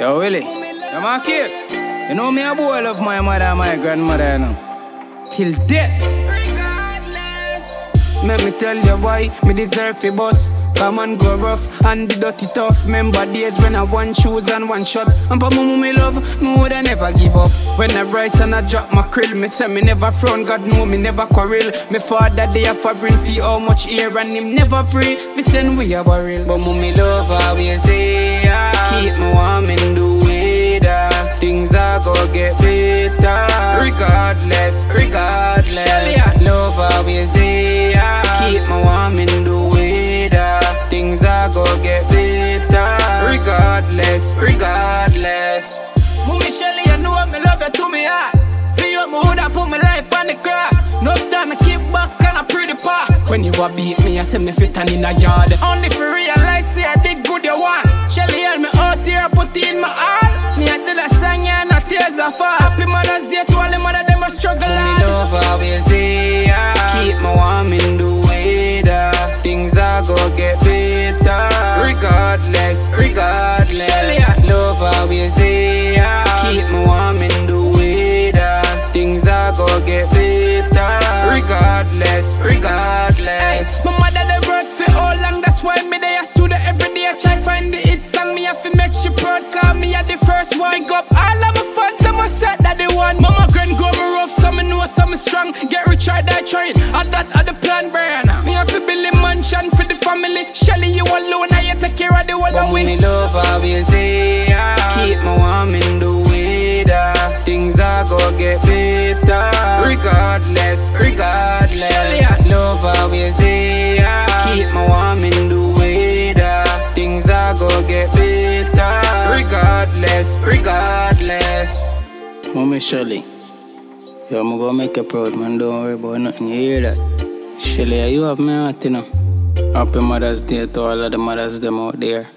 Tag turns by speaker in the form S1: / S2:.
S1: Yo, Willie. Yo, my kid. You know me a boy love my mother and my grandmother, you know. Till death. Let me tell you why me deserve a boss. Come and go rough and the dirty tough. Remember days when I one shoes and one shot. And for mama me love, me would I never give up. When I rise and I drop my krill, me say me never frown. God know me never quarrel. Me father they have a for bring fee how much air and him never pray. Me send we a barrel, but mommy love I always there. Keep me warm in regardless. Mommy Shelly, you know me love you to me heart. For you, me woulda put my life on the cross. No time I keep back and I pretty pass. When you a beat me, I say me fit and in a yard. Only for realize say I did good you want. Shelly help me out here, put in my all. Me I did a song yeah, and a tears are fall. Happy Mother's Day to all the mother them a struggle. Me love always there. Keep me warm in the weather. Things are gonna get better. Regardless, regardless. Regardless, regardless. My mother they work for all long, that's why me they a student every day. I try find the hit song, me have to make she proud, cause me a the first one. Big up all of my fans, I'm a set that they want. Mama grand go me rough, so me know some strong. Get rich, try die trying. All that the plan, Brianna. Me have to build a mansion for the family. Shelly, you alone, I take care of the whole of. Me love always there. Keep me warm in the weather. Things are gonna get better. Regardless, regardless. Love always there. Keep me warm in the weather. Things are gonna get better. Regardless, regardless. Mommy Shelly. Yo, I'm gonna make you proud, man. Don't worry about nothing. You hear that? Shelly, you have me heart, you know. Happy Mother's Day to all of the mothers them out there.